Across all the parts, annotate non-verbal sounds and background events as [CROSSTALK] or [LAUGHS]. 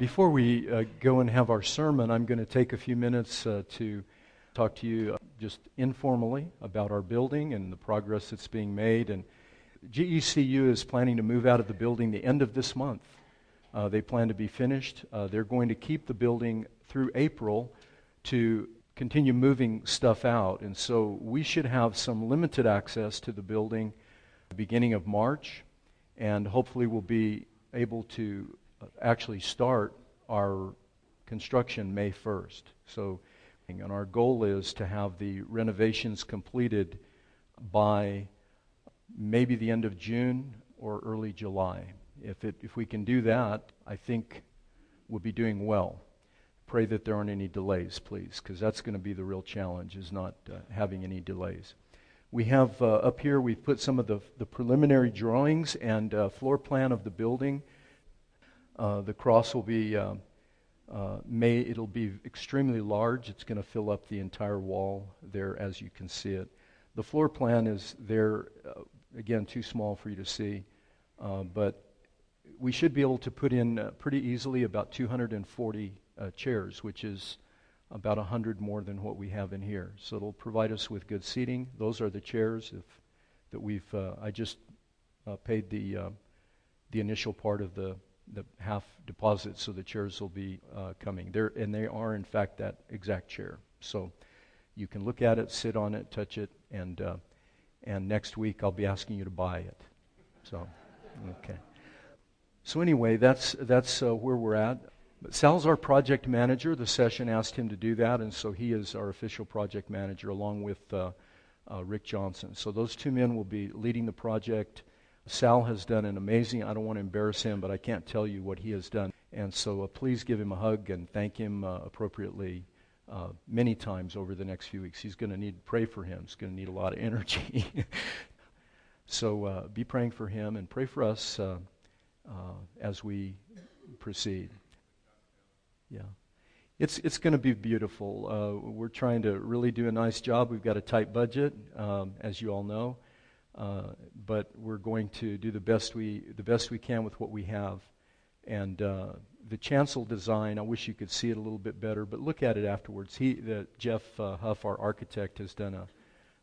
Before we uh, go and have our sermon, I'm going to take a few minutes uh, to talk to you uh, just informally about our building and the progress that's being made. And GECU is planning to move out of the building the end of this month. Uh, they plan to be finished. Uh, they're going to keep the building through April to continue moving stuff out. And so we should have some limited access to the building beginning of March, and hopefully we'll be able to actually start our construction May 1st. So, and our goal is to have the renovations completed by maybe the end of June or early July. If, it, if we can do that, I think we'll be doing well. Pray that there aren't any delays, please, because that's going to be the real challenge, is not uh, having any delays. We have uh, up here, we've put some of the, the preliminary drawings and uh, floor plan of the building. Uh, the cross will be uh, uh, may it'll be extremely large. It's going to fill up the entire wall there as you can see it. The floor plan is there uh, again too small for you to see, uh, but we should be able to put in pretty easily about 240 chairs, which is about 100 more than what we have in here. So it'll provide us with good seating. Those are the chairs if, that we've. I just paid the the initial part of the the half deposit, so the chairs will be uh, coming. There, and they are in fact that exact chair. So you can look at it, sit on it, touch it, and uh, and next week I'll be asking you to buy it. So, okay. So anyway, that's that's uh, where we're at. But Sal's our project manager. The session asked him to do that, and so he is our official project manager along with uh, uh, Rick Johnson. So those two men will be leading the project Sal has done an amazing, I don't want to embarrass him, but I can't tell you what he has done. And so uh, please give him a hug and thank him uh, appropriately uh, many times over the next few weeks. He's going to need, pray for him. He's going to need a lot of [LAUGHS] energy. so uh, be praying for him and pray for us uh, uh, as we proceed. Yeah. It's, it's going to be beautiful. we're trying to really do a nice job. We've got a tight budget, um, as you all know. Uh, but we're going to do the best we the best we can with what we have. And uh, the chancel design, I wish you could see it a little bit better, but look at it afterwards. He, the, Jeff uh, Huff, our architect, has done a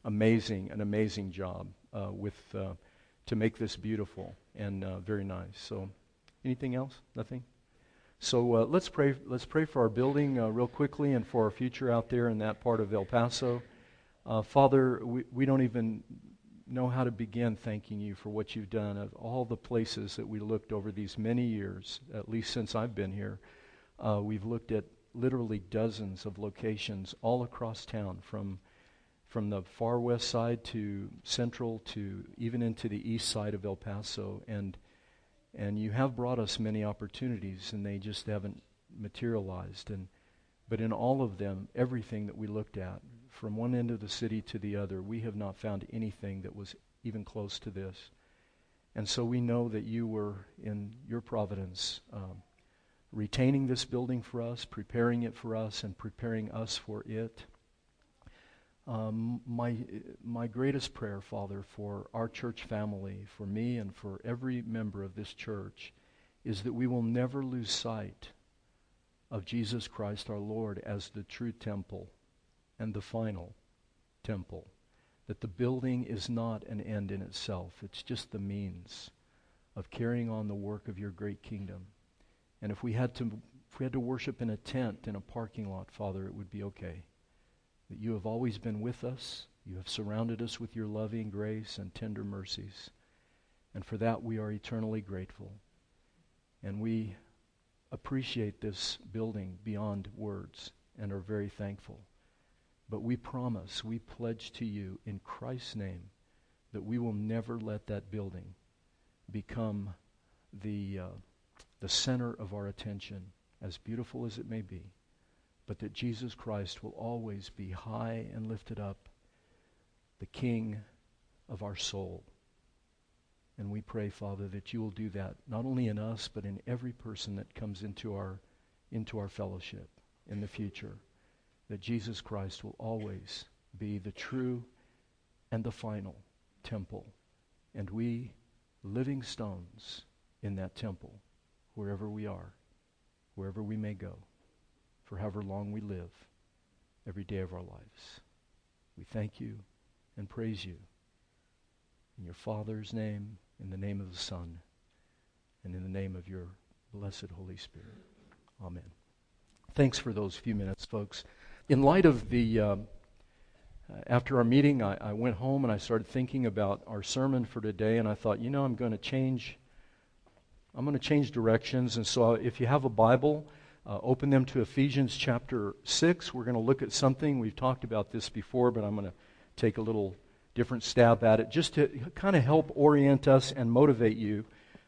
amazing an amazing job uh, with uh, to make this beautiful and very nice. So, anything else? Nothing. So let's pray. Let's pray for our building real quickly and for our future out there in that part of El Paso. Father, we, we don't even know how to begin thanking you for what you've done of all the places that we looked over these many years, at least since I've been here. Uh, we've looked at literally dozens of locations all across town, from from the far west side to central to even into the east side of El Paso, and and you have brought us many opportunities, and they just haven't materialized. And but in all of them, everything that we looked at, from one end of the city to the other, we have not found anything that was even close to this. And so we know that you were in your providence um, retaining this building for us, preparing it for us, and preparing us for it. Um, my, my greatest prayer, Father, for our church family, for me and for every member of this church, is that we will never lose sight of Jesus Christ our Lord as the true temple and the final temple. That the building is not an end in itself, it's just the means of carrying on the work of your great kingdom. And if we had to if we had to worship in a tent in a parking lot, Father, it would be okay. That you have always been with us. You have surrounded us with your loving grace and tender mercies. And for that we are eternally grateful. And we appreciate this building beyond words and are very thankful. But we promise, we pledge to you in Christ's name that we will never let that building become the, uh, the center of our attention, as beautiful as it may be, but that Jesus Christ will always be high and lifted up, the King of our soul. And we pray, Father, that you will do that not only in us, but in every person that comes into our, into our fellowship in the future that Jesus Christ will always be the true and the final temple. And we, living stones in that temple, wherever we are, wherever we may go, for however long we live, every day of our lives. We thank you and praise you. In your Father's name, in the name of the Son, and in the name of your blessed Holy Spirit. Amen. Thanks for those few minutes, folks. In light of the, uh, after our meeting, I, I went home and I started thinking about our sermon for today, and I thought, you know, I'm going to change. I'm going to change directions, and so if you have a Bible, uh, open them to Ephesians chapter 6. We're going to look at something. We've talked about this before, but I'm going to take a little different stab at it just to kind of help orient us and motivate you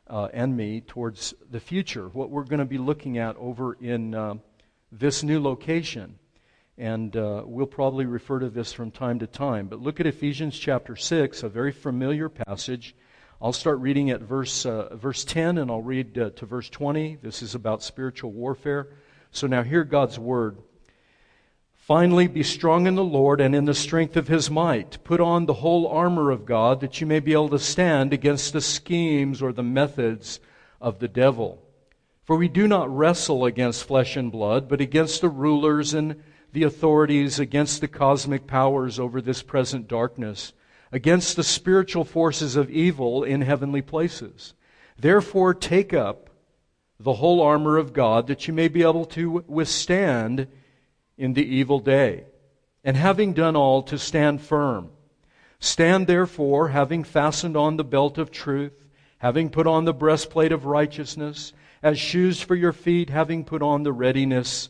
uh, and me towards the future, what we're going to be looking at over in uh, this new location. And uh, we'll probably refer to this from time to time. But look at Ephesians chapter 6, a very familiar passage. I'll start reading at verse, uh, verse 10 and I'll read uh, to verse 20. This is about spiritual warfare. So now hear God's word. Finally, be strong in the Lord and in the strength of his might. Put on the whole armor of God that you may be able to stand against the schemes or the methods of the devil. For we do not wrestle against flesh and blood, but against the rulers and the authorities, against the cosmic powers over this present darkness against the spiritual forces of evil in heavenly places. Therefore, take up the whole armor of God that you may be able to withstand in the evil day. And having done all, to stand firm. Stand therefore, having fastened on the belt of truth, having put on the breastplate of righteousness, as shoes for your feet, having put on the readiness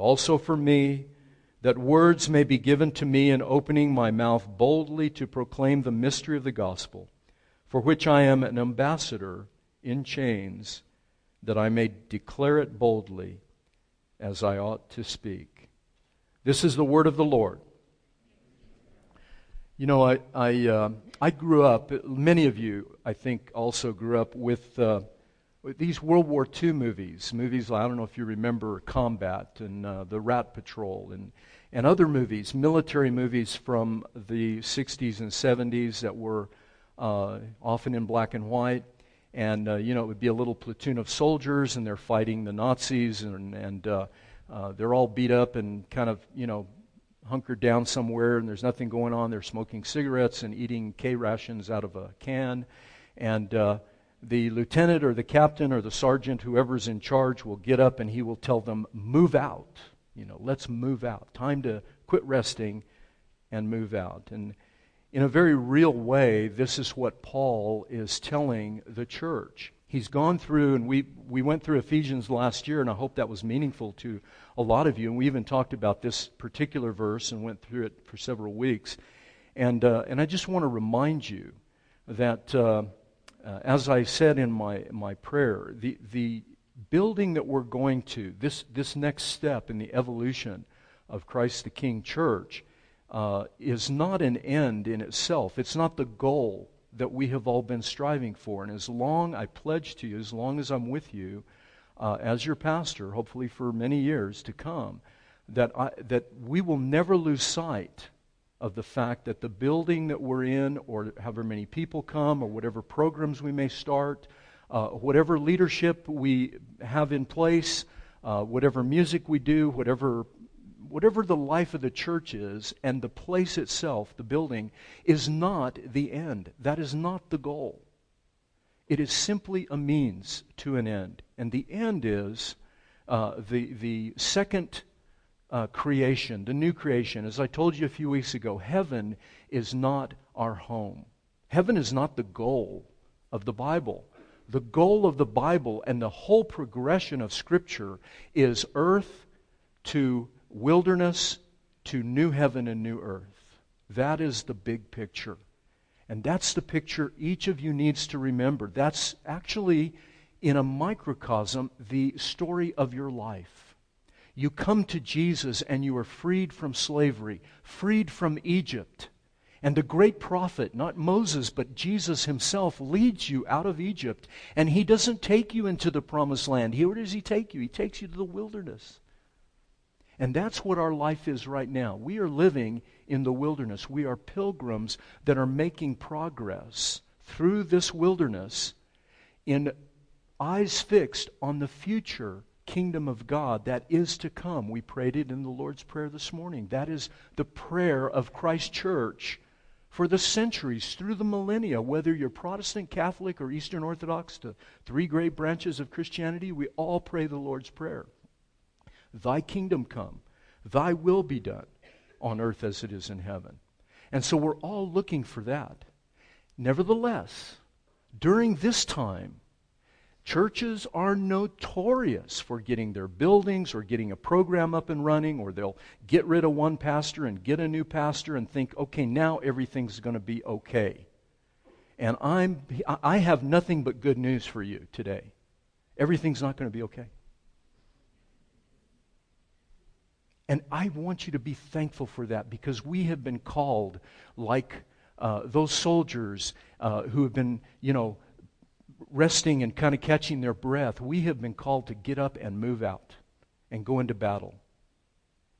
also for me that words may be given to me in opening my mouth boldly to proclaim the mystery of the gospel, for which I am an ambassador in chains, that I may declare it boldly as I ought to speak. This is the word of the Lord. You know, I, I, uh, I grew up, many of you, I think, also grew up with. Uh, these World War II movies, movies I don't know if you remember Combat and uh, The Rat Patrol and, and other movies, military movies from the 60s and 70s that were uh, often in black and white. And, uh, you know, it would be a little platoon of soldiers and they're fighting the Nazis and, and uh, uh, they're all beat up and kind of, you know, hunkered down somewhere and there's nothing going on. They're smoking cigarettes and eating K rations out of a can. And, uh, the lieutenant or the captain or the sergeant, whoever's in charge, will get up and he will tell them, move out. You know, let's move out. Time to quit resting and move out. And in a very real way, this is what Paul is telling the church. He's gone through, and we, we went through Ephesians last year, and I hope that was meaningful to a lot of you. And we even talked about this particular verse and went through it for several weeks. And, uh, and I just want to remind you that. Uh, uh, as I said in my, my prayer, the, the building that we're going to, this, this next step in the evolution of Christ the King Church, uh, is not an end in itself. It's not the goal that we have all been striving for. And as long, I pledge to you, as long as I'm with you uh, as your pastor, hopefully for many years to come, that, I, that we will never lose sight of the fact that the building that we're in, or however many people come, or whatever programs we may start, uh, whatever leadership we have in place, uh, whatever music we do, whatever whatever the life of the church is, and the place itself, the building, is not the end. That is not the goal. It is simply a means to an end. And the end is uh, the, the second uh, creation, the new creation. As I told you a few weeks ago, heaven is not our home. Heaven is not the goal of the Bible. The goal of the Bible and the whole progression of Scripture is earth to wilderness to new heaven and new earth. That is the big picture. And that's the picture each of you needs to remember. That's actually, in a microcosm, the story of your life. You come to Jesus and you are freed from slavery, freed from Egypt. And the great prophet, not Moses, but Jesus himself, leads you out of Egypt. And he doesn't take you into the promised land. Where does he take you? He takes you to the wilderness. And that's what our life is right now. We are living in the wilderness. We are pilgrims that are making progress through this wilderness in eyes fixed on the future kingdom of God that is to come. We prayed it in the Lord's Prayer this morning. That is the prayer of Christ Church for the centuries, through the millennia, whether you're Protestant, Catholic, or Eastern Orthodox, the three great branches of Christianity, we all pray the Lord's Prayer. Thy kingdom come, thy will be done on earth as it is in heaven. And so we're all looking for that. Nevertheless, during this time, Churches are notorious for getting their buildings or getting a program up and running, or they'll get rid of one pastor and get a new pastor and think, okay, now everything's going to be okay. And I'm, I have nothing but good news for you today. Everything's not going to be okay. And I want you to be thankful for that because we have been called like uh, those soldiers uh, who have been, you know, resting and kind of catching their breath, we have been called to get up and move out and go into battle.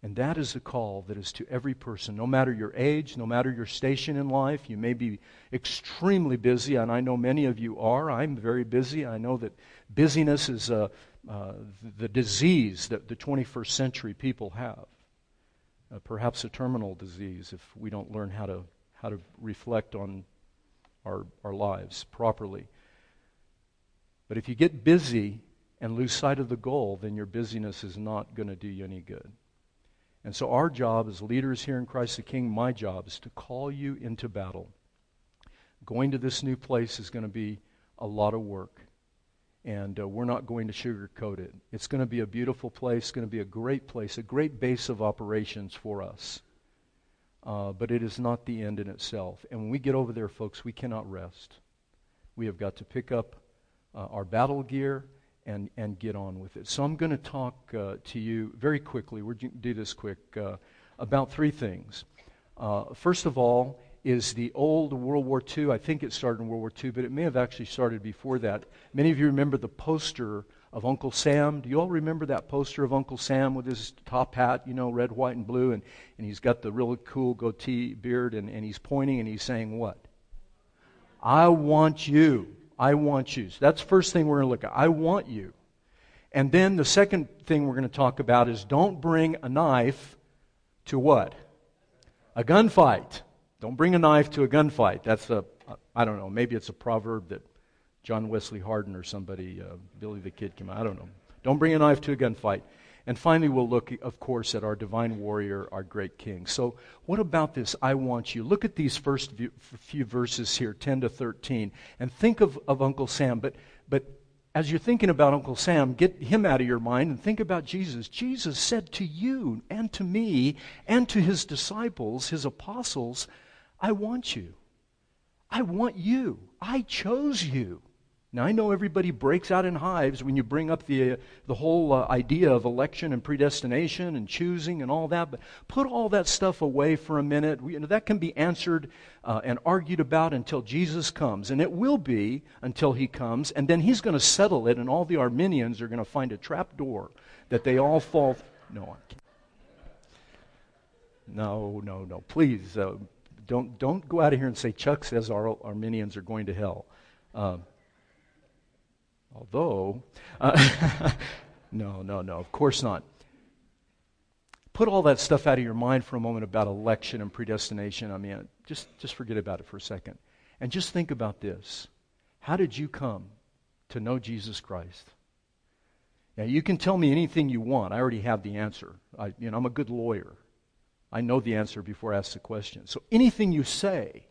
And that is a call that is to every person, no matter your age, no matter your station in life. You may be extremely busy, and I know many of you are. I'm very busy. I know that busyness is uh, uh, the disease that the 21st century people have. Uh, perhaps a terminal disease if we don't learn how to, how to reflect on our, our lives properly. But if you get busy and lose sight of the goal, then your busyness is not going to do you any good. And so, our job as leaders here in Christ the King, my job is to call you into battle. Going to this new place is going to be a lot of work. And uh, we're not going to sugarcoat it. It's going to be a beautiful place, it's going to be a great place, a great base of operations for us. Uh, but it is not the end in itself. And when we get over there, folks, we cannot rest. We have got to pick up uh, our battle gear and, and get on with it. So I'm going to talk uh, to you very quickly, we're going to do this quick, uh, about three things. Uh, first of all, is the old World War II. I think it started in World War II, but it may have actually started before that. Many of you remember the poster of Uncle Sam. Do you all remember that poster of Uncle Sam with his top hat, you know, red, white, and blue, and, and he's got the really cool goatee beard, and, and he's pointing and he's saying, What? I want you. I want you. So that's the first thing we're going to look at. I want you. And then the second thing we're going to talk about is don't bring a knife to what? A gunfight. Don't bring a knife to a gunfight. That's a, I don't know, maybe it's a proverb that John Wesley Hardin or somebody, uh, Billy the Kid came out. I don't know. Don't bring a knife to a gunfight. And finally, we'll look, of course, at our divine warrior, our great king. So, what about this? I want you. Look at these first few verses here, 10 to 13, and think of, of Uncle Sam. But, but as you're thinking about Uncle Sam, get him out of your mind and think about Jesus. Jesus said to you and to me and to his disciples, his apostles, I want you. I want you. I chose you. Now, I know everybody breaks out in hives when you bring up the, uh, the whole uh, idea of election and predestination and choosing and all that, but put all that stuff away for a minute. We, you know, that can be answered uh, and argued about until Jesus comes. And it will be until he comes, and then he's going to settle it, and all the Arminians are going to find a trap door that they all fall. Th- no, no, no, no. Please uh, don't, don't go out of here and say Chuck says our Arminians are going to hell. Um, Although, uh, [LAUGHS] no, no, no, of course not. Put all that stuff out of your mind for a moment about election and predestination. I mean, just, just forget about it for a second. And just think about this. How did you come to know Jesus Christ? Now, you can tell me anything you want. I already have the answer. I, you know, I'm a good lawyer. I know the answer before I ask the question. So anything you say,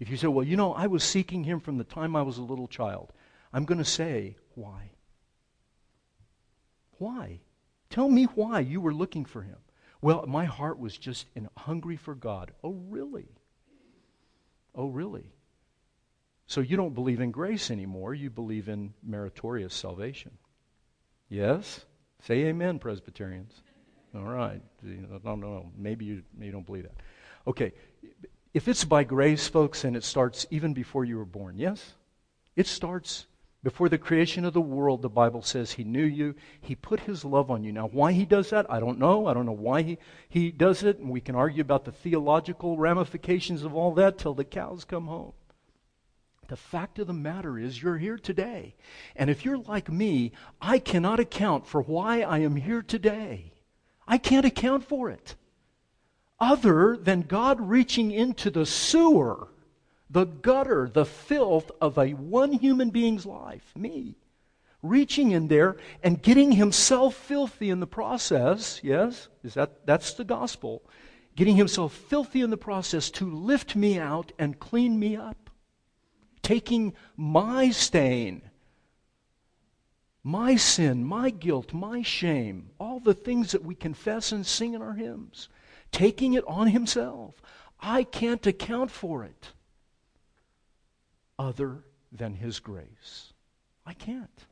if you say, well, you know, I was seeking him from the time I was a little child, I'm going to say, why? Why? Tell me why you were looking for him. Well, my heart was just in, hungry for God. Oh, really? Oh, really? So you don't believe in grace anymore. You believe in meritorious salvation. Yes? Say amen, Presbyterians. All right. I don't know. Maybe you, maybe you don't believe that. Okay. If it's by grace, folks, and it starts even before you were born, yes? It starts before the creation of the world, the Bible says He knew you. He put His love on you. Now, why He does that, I don't know. I don't know why He, he does it. And we can argue about the theological ramifications of all that till the cows come home. The fact of the matter is, you're here today. And if you're like me, I cannot account for why I am here today. I can't account for it. Other than God reaching into the sewer, the gutter, the filth of a one human being's life, me, reaching in there and getting himself filthy in the process, yes? Is that that's the gospel. Getting himself filthy in the process to lift me out and clean me up taking my stain, my sin, my guilt, my shame, all the things that we confess and sing in our hymns, taking it on himself. I can't account for it other than his grace. I can't.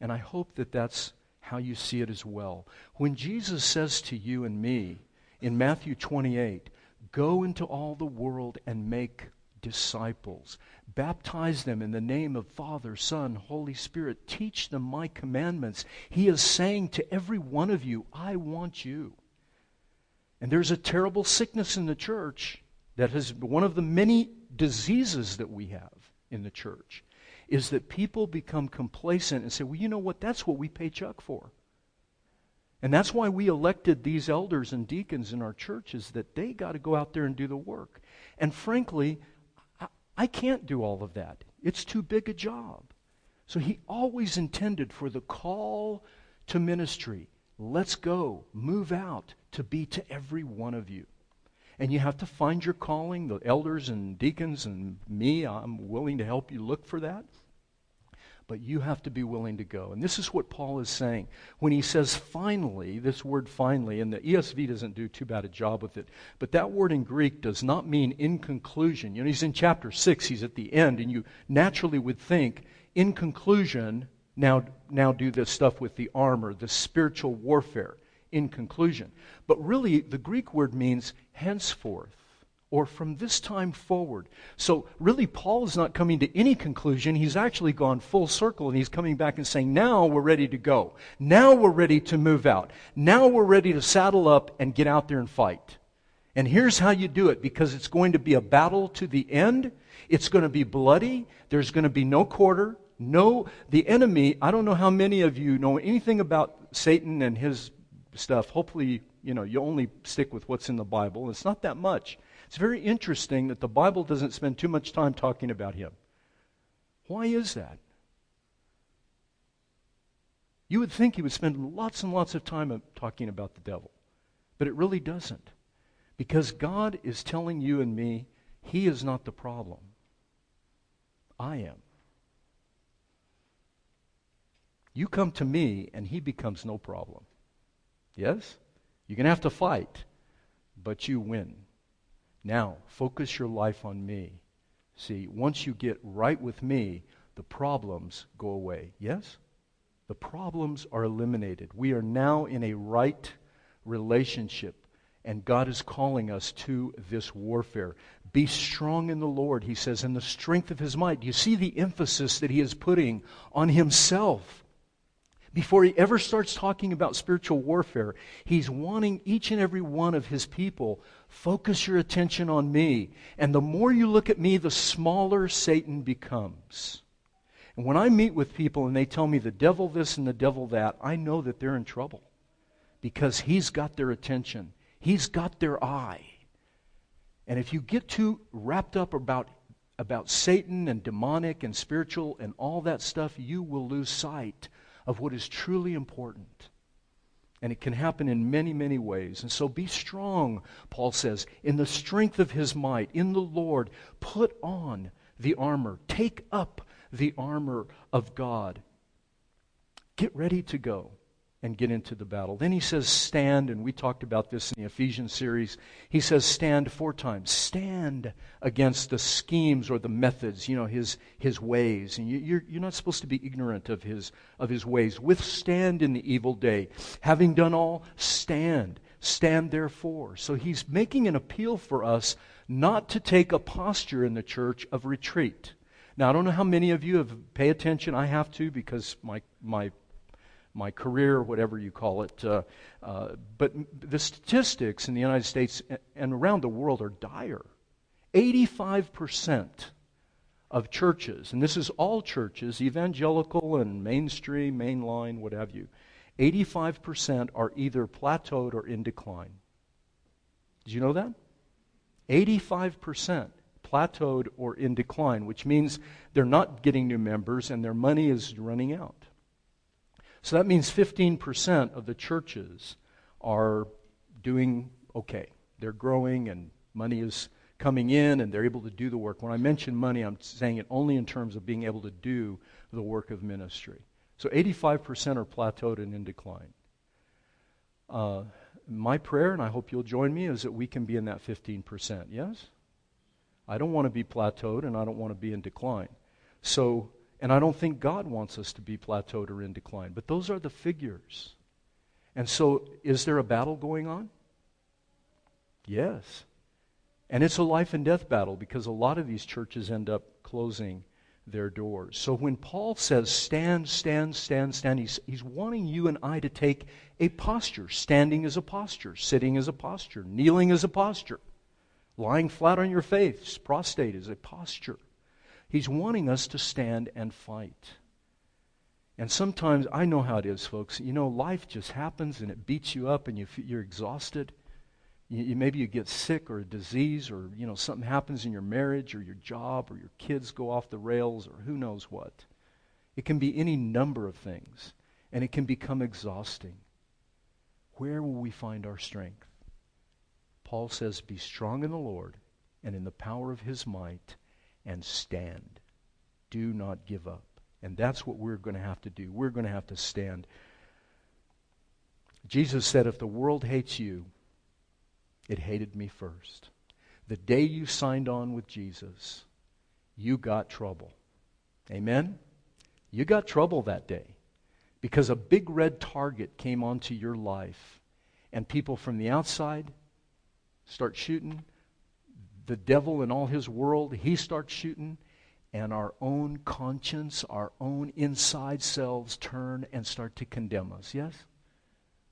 And I hope that that's how you see it as well. When Jesus says to you and me in Matthew 28, Go into all the world and make disciples. Baptize them in the name of Father, Son, Holy Spirit. Teach them my commandments. He is saying to every one of you, I want you. And there's a terrible sickness in the church that is one of the many diseases that we have in the church is that people become complacent and say, well, you know what? That's what we pay Chuck for. And that's why we elected these elders and deacons in our churches that they got to go out there and do the work. And frankly, I I can't do all of that. It's too big a job. So he always intended for the call to ministry let's go, move out to be to every one of you. And you have to find your calling, the elders and deacons and me. I'm willing to help you look for that but you have to be willing to go. And this is what Paul is saying. When he says finally, this word finally, and the ESV doesn't do too bad a job with it, but that word in Greek does not mean in conclusion. You know, he's in chapter 6, he's at the end, and you naturally would think, in conclusion, now, now do this stuff with the armor, the spiritual warfare, in conclusion. But really, the Greek word means henceforth or from this time forward. So, really, Paul is not coming to any conclusion. He's actually gone full circle and he's coming back and saying, Now we're ready to go. Now we're ready to move out. Now we're ready to saddle up and get out there and fight. And here's how you do it because it's going to be a battle to the end. It's going to be bloody. There's going to be no quarter. No, the enemy, I don't know how many of you know anything about Satan and his stuff. Hopefully, you know, you only stick with what's in the Bible. It's not that much. It's very interesting that the Bible doesn't spend too much time talking about him. Why is that? You would think he would spend lots and lots of time talking about the devil, but it really doesn't. Because God is telling you and me, he is not the problem. I am. You come to me, and he becomes no problem. Yes? You're going to have to fight, but you win. Now, focus your life on me. See, once you get right with me, the problems go away. Yes? The problems are eliminated. We are now in a right relationship, and God is calling us to this warfare. Be strong in the Lord, he says, in the strength of his might. You see the emphasis that he is putting on himself. Before he ever starts talking about spiritual warfare, he's wanting each and every one of his people focus your attention on me. And the more you look at me, the smaller Satan becomes. And when I meet with people and they tell me the devil this and the devil that, I know that they're in trouble because he's got their attention, he's got their eye. And if you get too wrapped up about about Satan and demonic and spiritual and all that stuff, you will lose sight of what is truly important. And it can happen in many, many ways. And so be strong, Paul says, in the strength of his might, in the Lord. Put on the armor. Take up the armor of God. Get ready to go. And get into the battle. Then he says, stand, and we talked about this in the Ephesians series. He says, stand four times. Stand against the schemes or the methods, you know, his, his ways. And you, you're, you're not supposed to be ignorant of his, of his ways. Withstand in the evil day. Having done all, stand. Stand therefore. So he's making an appeal for us not to take a posture in the church of retreat. Now, I don't know how many of you have pay attention. I have to because my, my my career, whatever you call it. Uh, uh, but the statistics in the United States and around the world are dire. 85% of churches, and this is all churches, evangelical and mainstream, mainline, what have you, 85% are either plateaued or in decline. Did you know that? 85% plateaued or in decline, which means they're not getting new members and their money is running out. So that means 15% of the churches are doing okay. They're growing and money is coming in and they're able to do the work. When I mention money, I'm saying it only in terms of being able to do the work of ministry. So 85% are plateaued and in decline. Uh, my prayer, and I hope you'll join me, is that we can be in that 15%. Yes? I don't want to be plateaued and I don't want to be in decline. So and I don't think God wants us to be plateaued or in decline. But those are the figures. And so, is there a battle going on? Yes. And it's a life and death battle because a lot of these churches end up closing their doors. So when Paul says, stand, stand, stand, stand, he's, he's wanting you and I to take a posture. Standing is a posture, sitting is a posture, kneeling is a posture, lying flat on your face, prostrate is a posture. He's wanting us to stand and fight. And sometimes, I know how it is, folks. You know, life just happens and it beats you up and you, you're exhausted. You, you, maybe you get sick or a disease or, you know, something happens in your marriage or your job or your kids go off the rails or who knows what. It can be any number of things and it can become exhausting. Where will we find our strength? Paul says, Be strong in the Lord and in the power of his might and stand. Do not give up. And that's what we're going to have to do. We're going to have to stand. Jesus said, If the world hates you, it hated me first. The day you signed on with Jesus, you got trouble. Amen? You got trouble that day because a big red target came onto your life, and people from the outside start shooting, the devil and all his world, he starts shooting, and our own conscience, our own inside selves turn and start to condemn us. Yes?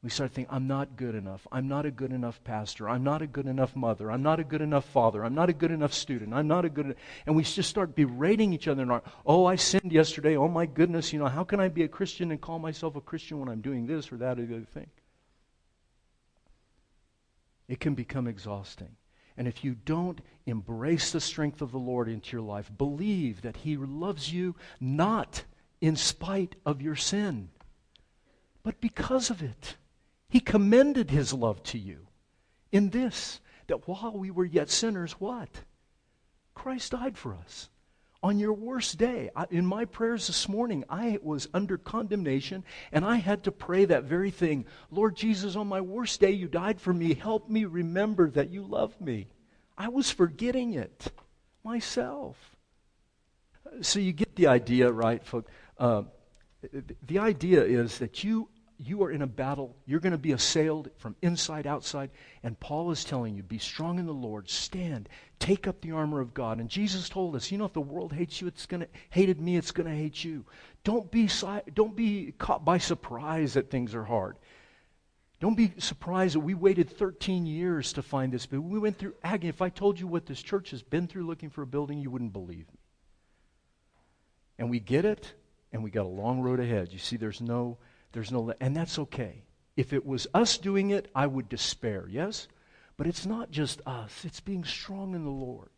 We start thinking, I'm not good enough. I'm not a good enough pastor. I'm not a good enough mother. I'm not a good enough father. I'm not a good enough student. I'm not a good enough. And we just start berating each other. In our, oh, I sinned yesterday. Oh, my goodness. You know, how can I be a Christian and call myself a Christian when I'm doing this or that or the other thing? It can become exhausting. And if you don't embrace the strength of the Lord into your life, believe that He loves you not in spite of your sin, but because of it. He commended His love to you in this that while we were yet sinners, what? Christ died for us on your worst day. I, in my prayers this morning, I was under condemnation and I had to pray that very thing. Lord Jesus, on my worst day, you died for me. Help me remember that you love me. I was forgetting it myself. So you get the idea, right, folks? Uh, the idea is that you you are in a battle. You're going to be assailed from inside outside. And Paul is telling you, be strong in the Lord. Stand. Take up the armor of God. And Jesus told us, you know, if the world hates you, it's going to hated me, it's going to hate you. Don't be, don't be caught by surprise that things are hard. Don't be surprised that we waited 13 years to find this building. We went through agony. If I told you what this church has been through looking for a building, you wouldn't believe me. And we get it, and we got a long road ahead. You see, there's no there's no, and that's okay. If it was us doing it, I would despair, yes? But it's not just us, it's being strong in the Lord.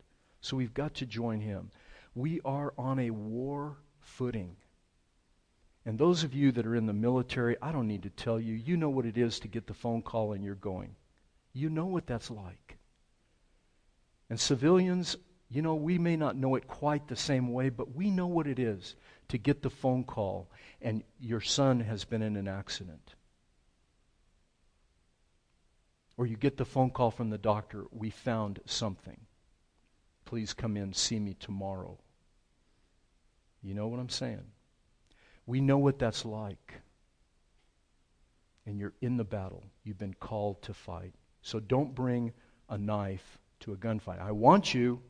So we've got to join Him. We are on a war footing. And those of you that are in the military, I don't need to tell you, you know what it is to get the phone call and you're going. You know what that's like. And civilians, you know, we may not know it quite the same way, but we know what it is to get the phone call and your son has been in an accident. Or you get the phone call from the doctor, we found something. Please come in, see me tomorrow. You know what I'm saying? We know what that's like. And you're in the battle. You've been called to fight. So don't bring a knife to a gunfight. I want you,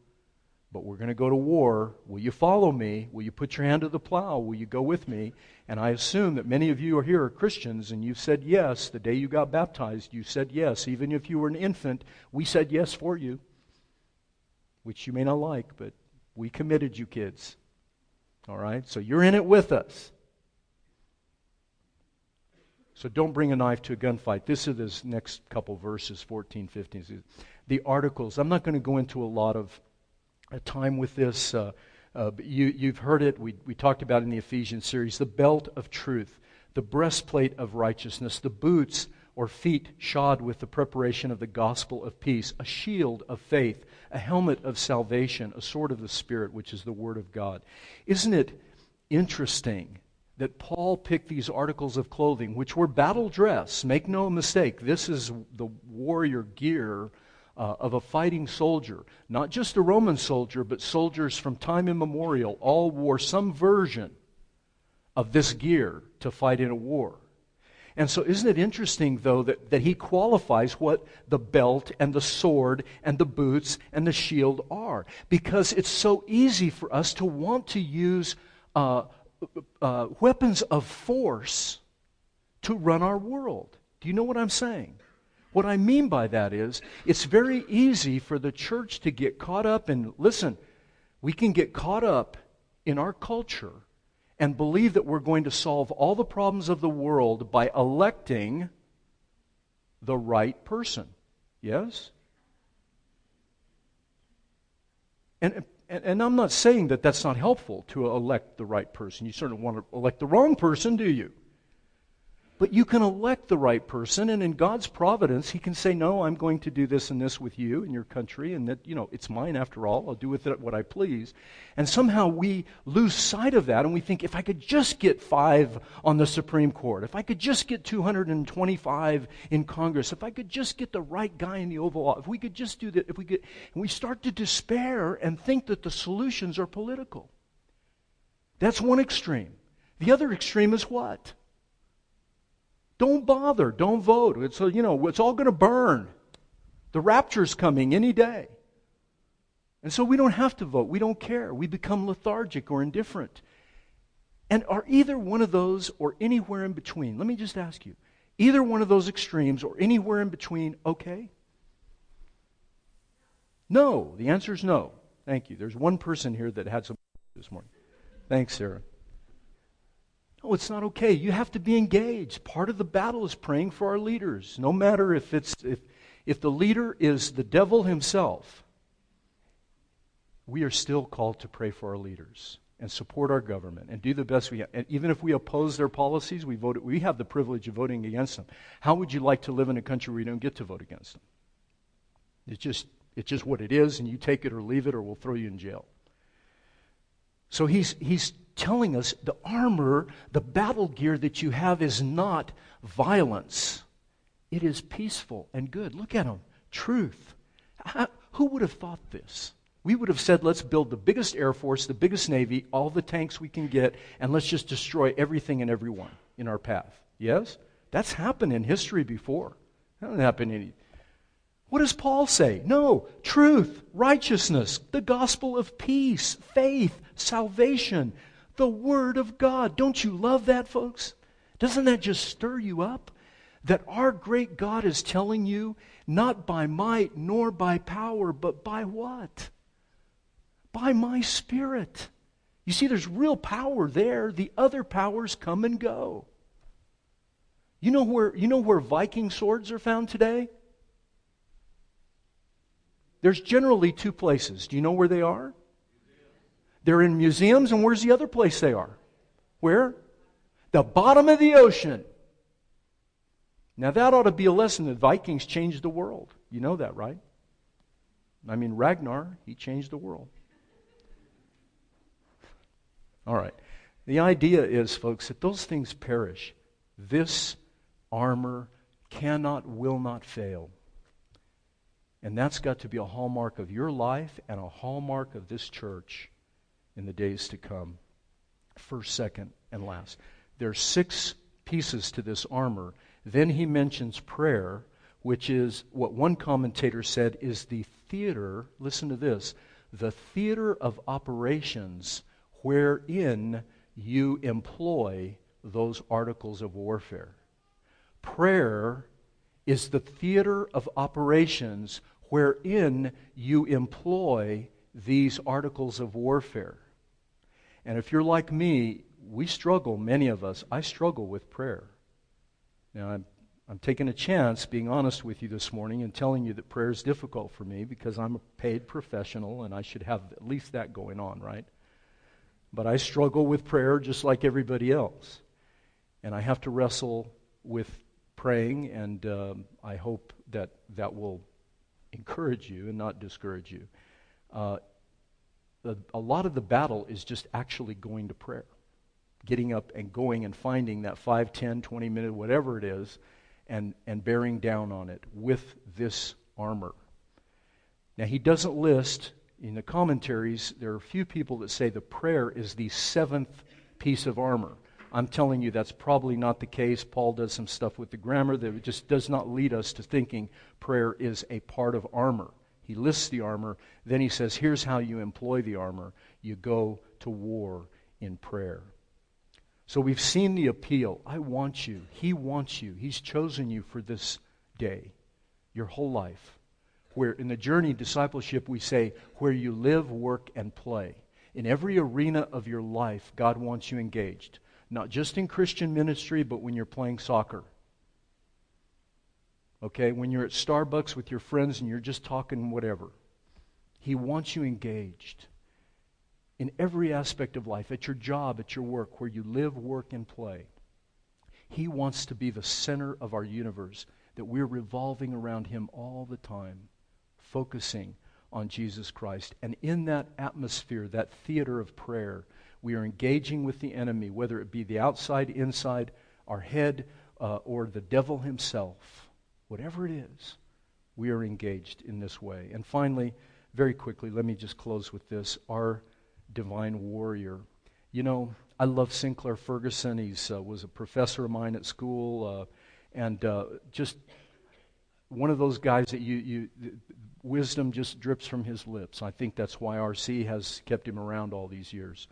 but we're going to go to war. Will you follow me? Will you put your hand to the plow? Will you go with me? And I assume that many of you are here are Christians and you've said yes. The day you got baptized, you said yes. Even if you were an infant, we said yes for you, which you may not like, but we committed you kids. All right? So you're in it with us. So don't bring a knife to a gunfight. This is this next couple verses, 14, 15. The articles. I'm not going to go into a lot of time with this. Uh, uh, you, have heard it. We, we talked about in the Ephesians series. The belt of truth, the breastplate of righteousness, the boots or feet shod with the preparation of the gospel of peace, a shield of faith, a helmet of salvation, a sword of the Spirit, which is the Word of God. Isn't it interesting that Paul picked these articles of clothing, which were battle dress? Make no mistake, this is the warrior gear uh, of a fighting soldier. Not just a Roman soldier, but soldiers from time immemorial all wore some version of this gear to fight in a war. And so, isn't it interesting, though, that, that he qualifies what the belt and the sword and the boots and the shield are? Because it's so easy for us to want to use uh, uh, weapons of force to run our world. Do you know what I'm saying? What I mean by that is, it's very easy for the church to get caught up in, listen, we can get caught up in our culture and believe that we're going to solve all the problems of the world by electing the right person. Yes? And, and, and, I'm not saying that that's not helpful to elect the right person. You certainly want to elect the wrong person, do you? But you can elect the right person, and in God's providence, He can say, No, I'm going to do this and this with you and your country, and that, you know, it's mine after all. I'll do with it what I please. And somehow we lose sight of that, and we think, if I could just get five on the Supreme Court, if I could just get 225 in Congress, if I could just get the right guy in the Oval Office, if we could just do that, if we could, and we start to despair and think that the solutions are political. That's one extreme. The other extreme is what? Don't bother. Don't vote. It's, uh, you know, it's all going to burn. The rapture's coming any day. And so we don't have to vote. We don't care. We become lethargic or indifferent. And are either one of those or anywhere in between? Let me just ask you. Either one of those extremes or anywhere in between okay? No. The answer is no. Thank you. There's one person here that had some [LAUGHS] this morning. Thanks, Sarah. No, it's not okay. You have to be engaged. Part of the battle is praying for our leaders. No matter if it's if if the leader is the devil himself, we are still called to pray for our leaders and support our government and do the best we can. And even if we oppose their policies, we vote we have the privilege of voting against them. How would you like to live in a country where you don't get to vote against them? It's just it's just what it is, and you take it or leave it, or we'll throw you in jail. So he's he's telling us the armor, the battle gear that you have is not violence. It is peaceful and good. Look at them. Truth. Who would have thought this? We would have said, let's build the biggest Air Force, the biggest Navy, all the tanks we can get, and let's just destroy everything and everyone in our path. Yes? That's happened in history before. That doesn't happen any. What does Paul say? No, truth, righteousness, the gospel of peace, faith, salvation, the Word of God. Don't you love that, folks? Doesn't that just stir you up? That our great God is telling you, not by might nor by power, but by what? By my Spirit. You see, there's real power there. The other powers come and go. You know where, you know where Viking swords are found today? There's generally two places. Do you know where they are? They're in museums, and where's the other place they are? Where? The bottom of the ocean. Now, that ought to be a lesson that Vikings changed the world. You know that, right? I mean, Ragnar, he changed the world. All right. The idea is, folks, that those things perish. This armor cannot, will not fail. And that's got to be a hallmark of your life and a hallmark of this church in the days to come. First, second, and last. There are six pieces to this armor. Then he mentions prayer, which is what one commentator said is the theater, listen to this, the theater of operations wherein you employ those articles of warfare. Prayer is the theater of operations wherein you employ these articles of warfare. And if you're like me, we struggle, many of us, I struggle with prayer. Now, I'm, I'm taking a chance being honest with you this morning and telling you that prayer is difficult for me because I'm a paid professional and I should have at least that going on, right? But I struggle with prayer just like everybody else. And I have to wrestle with praying, and um, I hope that that will encourage you and not discourage you. Uh, a, a lot of the battle is just actually going to prayer, getting up and going and finding that 5, 10, 20 minute, whatever it is, and, and bearing down on it with this armor. Now, he doesn't list in the commentaries, there are a few people that say the prayer is the seventh piece of armor. I'm telling you that's probably not the case. Paul does some stuff with the grammar that just does not lead us to thinking prayer is a part of armor. He lists the armor, then he says, here's how you employ the armor you go to war in prayer. So we've seen the appeal. I want you. He wants you. He's chosen you for this day, your whole life where in the journey discipleship we say where you live, work, and play. In every arena of your life, God wants you engaged. Not just in Christian ministry, but when you're playing soccer. Okay, when you're at Starbucks with your friends and you're just talking whatever. He wants you engaged in every aspect of life, at your job, at your work, where you live, work, and play. He wants to be the center of our universe, that we're revolving around Him all the time focusing on Jesus Christ. And in that atmosphere, that theater of prayer, we are engaging with the enemy, whether it be the outside, inside, our head, uh, or the devil himself. Whatever it is, we are engaged in this way. And finally, very quickly, let me just close with this our divine warrior. You know, I love Sinclair Ferguson. He uh, was a professor of mine at school, uh, and uh, just one of those guys that you, you wisdom just drips from his lips. I think that's why RC has kept him around all these years.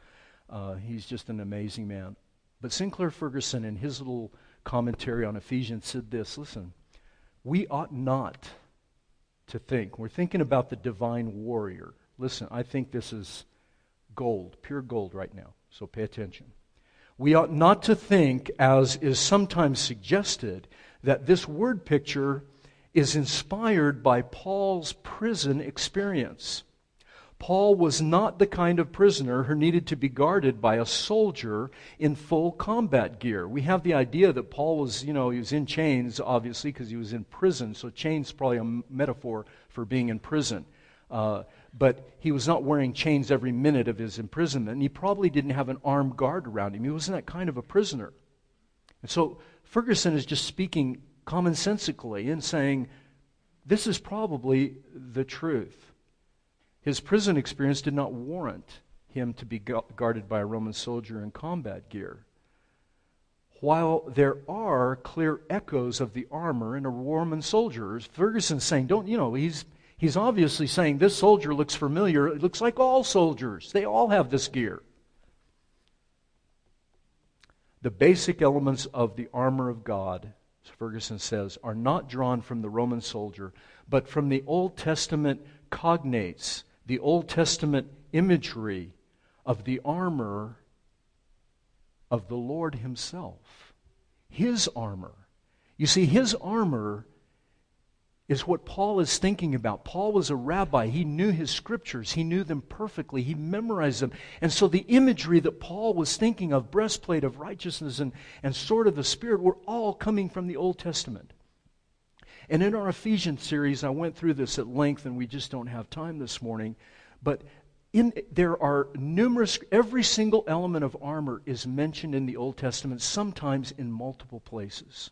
Uh, he's just an amazing man. But Sinclair Ferguson, in his little commentary on Ephesians, said this listen, we ought not to think, we're thinking about the divine warrior. Listen, I think this is gold, pure gold right now, so pay attention. We ought not to think, as is sometimes suggested, that this word picture is inspired by Paul's prison experience. Paul was not the kind of prisoner who needed to be guarded by a soldier in full combat gear. We have the idea that Paul was, you know, he was in chains, obviously, because he was in prison. So chains probably a metaphor for being in prison. Uh, but he was not wearing chains every minute of his imprisonment. And he probably didn't have an armed guard around him. He wasn't that kind of a prisoner. And so Ferguson is just speaking commonsensically and saying, this is probably the truth. His prison experience did not warrant him to be guarded by a Roman soldier in combat gear. While there are clear echoes of the armor in a Roman soldier, Ferguson's saying, don't, you know, he's, he's obviously saying this soldier looks familiar. It looks like all soldiers. They all have this gear. The basic elements of the armor of God Ferguson says, are not drawn from the Roman soldier, but from the Old Testament cognates, the Old Testament imagery of the armor of the Lord Himself. His armor. You see, His armor is what Paul is thinking about. Paul was a rabbi. He knew his scriptures, he knew them perfectly, he memorized them. And so the imagery that Paul was thinking of, breastplate of righteousness and, and sword of the Spirit, were all coming from the Old Testament. And in our Ephesians series, I went through this at length, and we just don't have time this morning. But in, there are numerous, every single element of armor is mentioned in the Old Testament, sometimes in multiple places.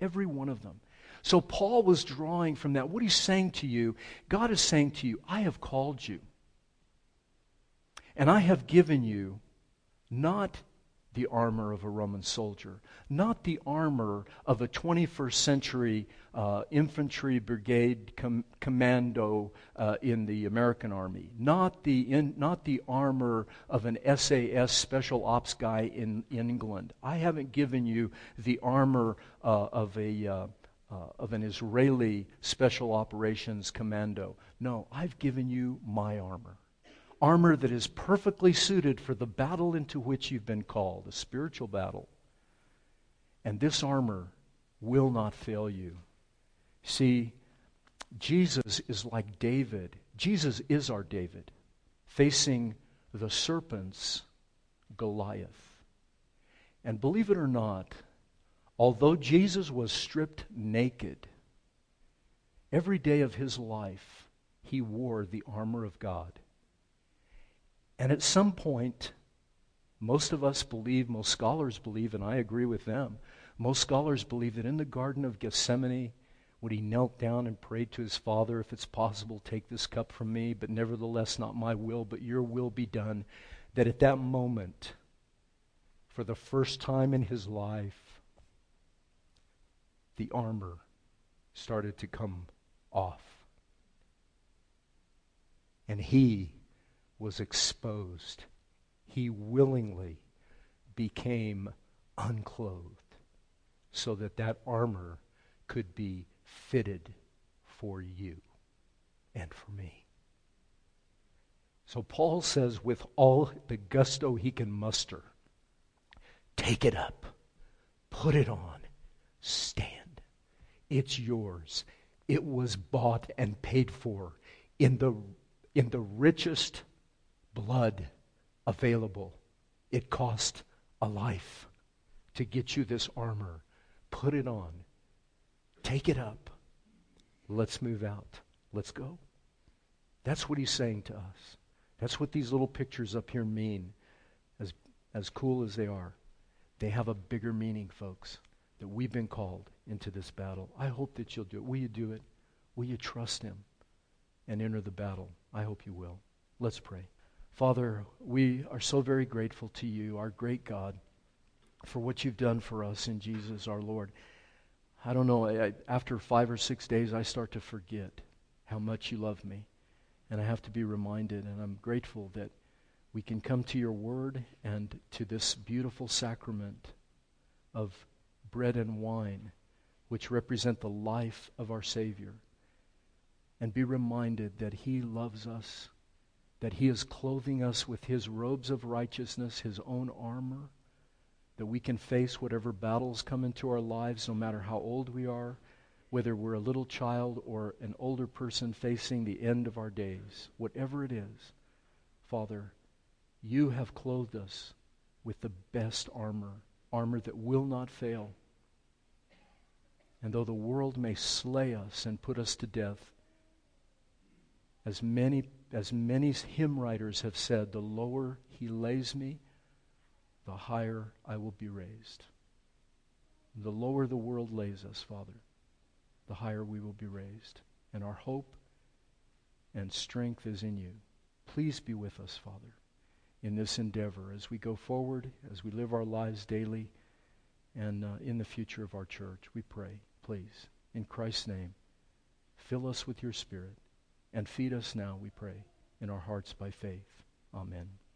Every one of them. So Paul was drawing from that. What he's saying to you, God is saying to you, I have called you. And I have given you not the armor of a Roman soldier, not the armor of a 21st century uh, infantry brigade com- commando uh, in the American Army, not the, in, not the armor of an SAS special ops guy in, in England. I haven't given you the armor uh, of, a, uh, uh, of an Israeli special operations commando. No, I've given you my armor armor that is perfectly suited for the battle into which you've been called, a spiritual battle. And this armor will not fail you. See, Jesus is like David. Jesus is our David, facing the serpent's Goliath. And believe it or not, although Jesus was stripped naked, every day of his life he wore the armor of God. And at some point, most of us believe, most scholars believe, and I agree with them, most scholars believe that in the Garden of Gethsemane, when he knelt down and prayed to his Father, if it's possible, take this cup from me, but nevertheless, not my will, but your will be done, that at that moment, for the first time in his life, the armor started to come off. And he was exposed. He willingly became unclothed so that that armor could be fitted for you and for me. So Paul says, with all the gusto he can muster, take it up, put it on, stand. It's yours. It was bought and paid for in the, in the richest blood available. It cost a life to get you this armor. Put it on. Take it up. Let's move out. Let's go. That's what he's saying to us. That's what these little pictures up here mean, as, as cool as they are. They have a bigger meaning, folks, that we've been called into this battle. I hope that you'll do it. Will you do it? Will you trust him and enter the battle? I hope you will. Let's pray. Father, we are so very grateful to you, our great God, for what you've done for us in Jesus our Lord. I don't know, I, after five or six days, I start to forget how much you love me. And I have to be reminded, and I'm grateful that we can come to your word and to this beautiful sacrament of bread and wine, which represent the life of our Savior, and be reminded that he loves us that He is clothing us with His robes of righteousness, His own armor, that we can face whatever battles come into our lives, no matter how old we are, whether we're a little child or an older person facing the end of our days, whatever it is. Father, you have clothed us with the best armor, armor that will not fail. And though the world may slay us and put us to death, as many as many hymn writers have said, the lower he lays me, the higher I will be raised. The lower the world lays us, Father, the higher we will be raised. And our hope and strength is in you. Please be with us, Father, in this endeavor as we go forward, as we live our lives daily, and uh, in the future of our church. We pray, please, in Christ's name, fill us with your Spirit and feed us now, we pray, in our hearts by faith. Amen.